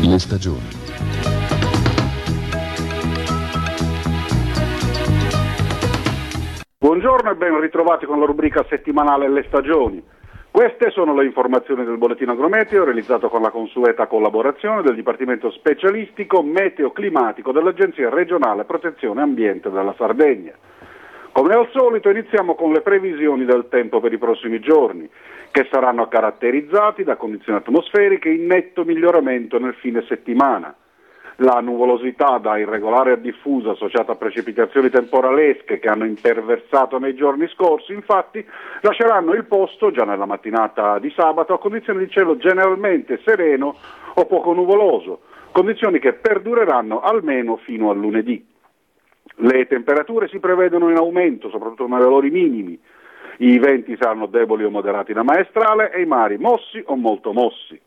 Le stagioni. Buongiorno e ben ritrovati con la rubrica settimanale Le stagioni. Queste sono le informazioni del bollettino agrometeo realizzato con la consueta collaborazione del Dipartimento Specialistico Meteo-Climatico dell'Agenzia regionale Protezione Ambiente della Sardegna. Come al solito iniziamo con le previsioni del tempo per i prossimi giorni, che saranno caratterizzati da condizioni atmosferiche in netto miglioramento nel fine settimana. La nuvolosità da irregolare a diffusa associata a precipitazioni temporalesche che hanno imperversato nei giorni scorsi, infatti, lasceranno il posto già nella mattinata di sabato a condizioni di cielo generalmente sereno o poco nuvoloso, condizioni che perdureranno almeno fino a lunedì. Le temperature si prevedono in aumento, soprattutto nei valori minimi. I venti saranno deboli o moderati da maestrale e i mari mossi o molto mossi.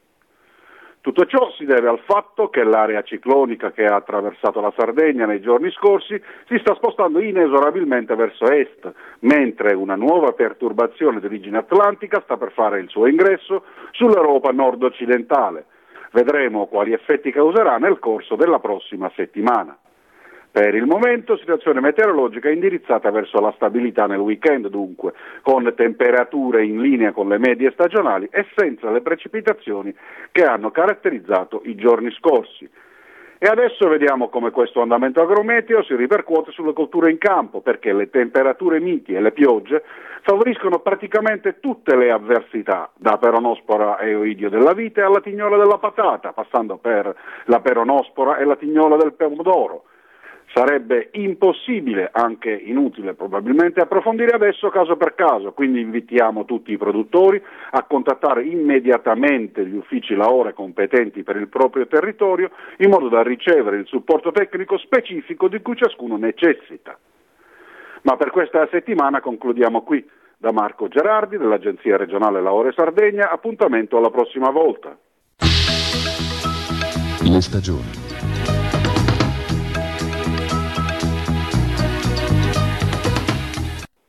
Tutto ciò si deve al fatto che l'area ciclonica che ha attraversato la Sardegna nei giorni scorsi si sta spostando inesorabilmente verso est, mentre una nuova perturbazione di origine atlantica sta per fare il suo ingresso sull'Europa nord-occidentale. Vedremo quali effetti causerà nel corso della prossima settimana. Per il momento situazione meteorologica indirizzata verso la stabilità nel weekend dunque, con temperature in linea con le medie stagionali e senza le precipitazioni che hanno caratterizzato i giorni scorsi. E adesso vediamo come questo andamento agrometeo si ripercuote sulle colture in campo, perché le temperature miti e le piogge favoriscono praticamente tutte le avversità, da peronospora e oidio della vite alla tignola della patata, passando per la peronospora e la tignola del pomodoro. Sarebbe impossibile, anche inutile probabilmente, approfondire adesso caso per caso, quindi invitiamo tutti i produttori a contattare immediatamente gli uffici Laore competenti per il proprio territorio in modo da ricevere il supporto tecnico specifico di cui ciascuno necessita. Ma per questa settimana concludiamo qui. Da Marco Gerardi dell'Agenzia regionale Laore Sardegna, appuntamento alla prossima volta. Le stagioni.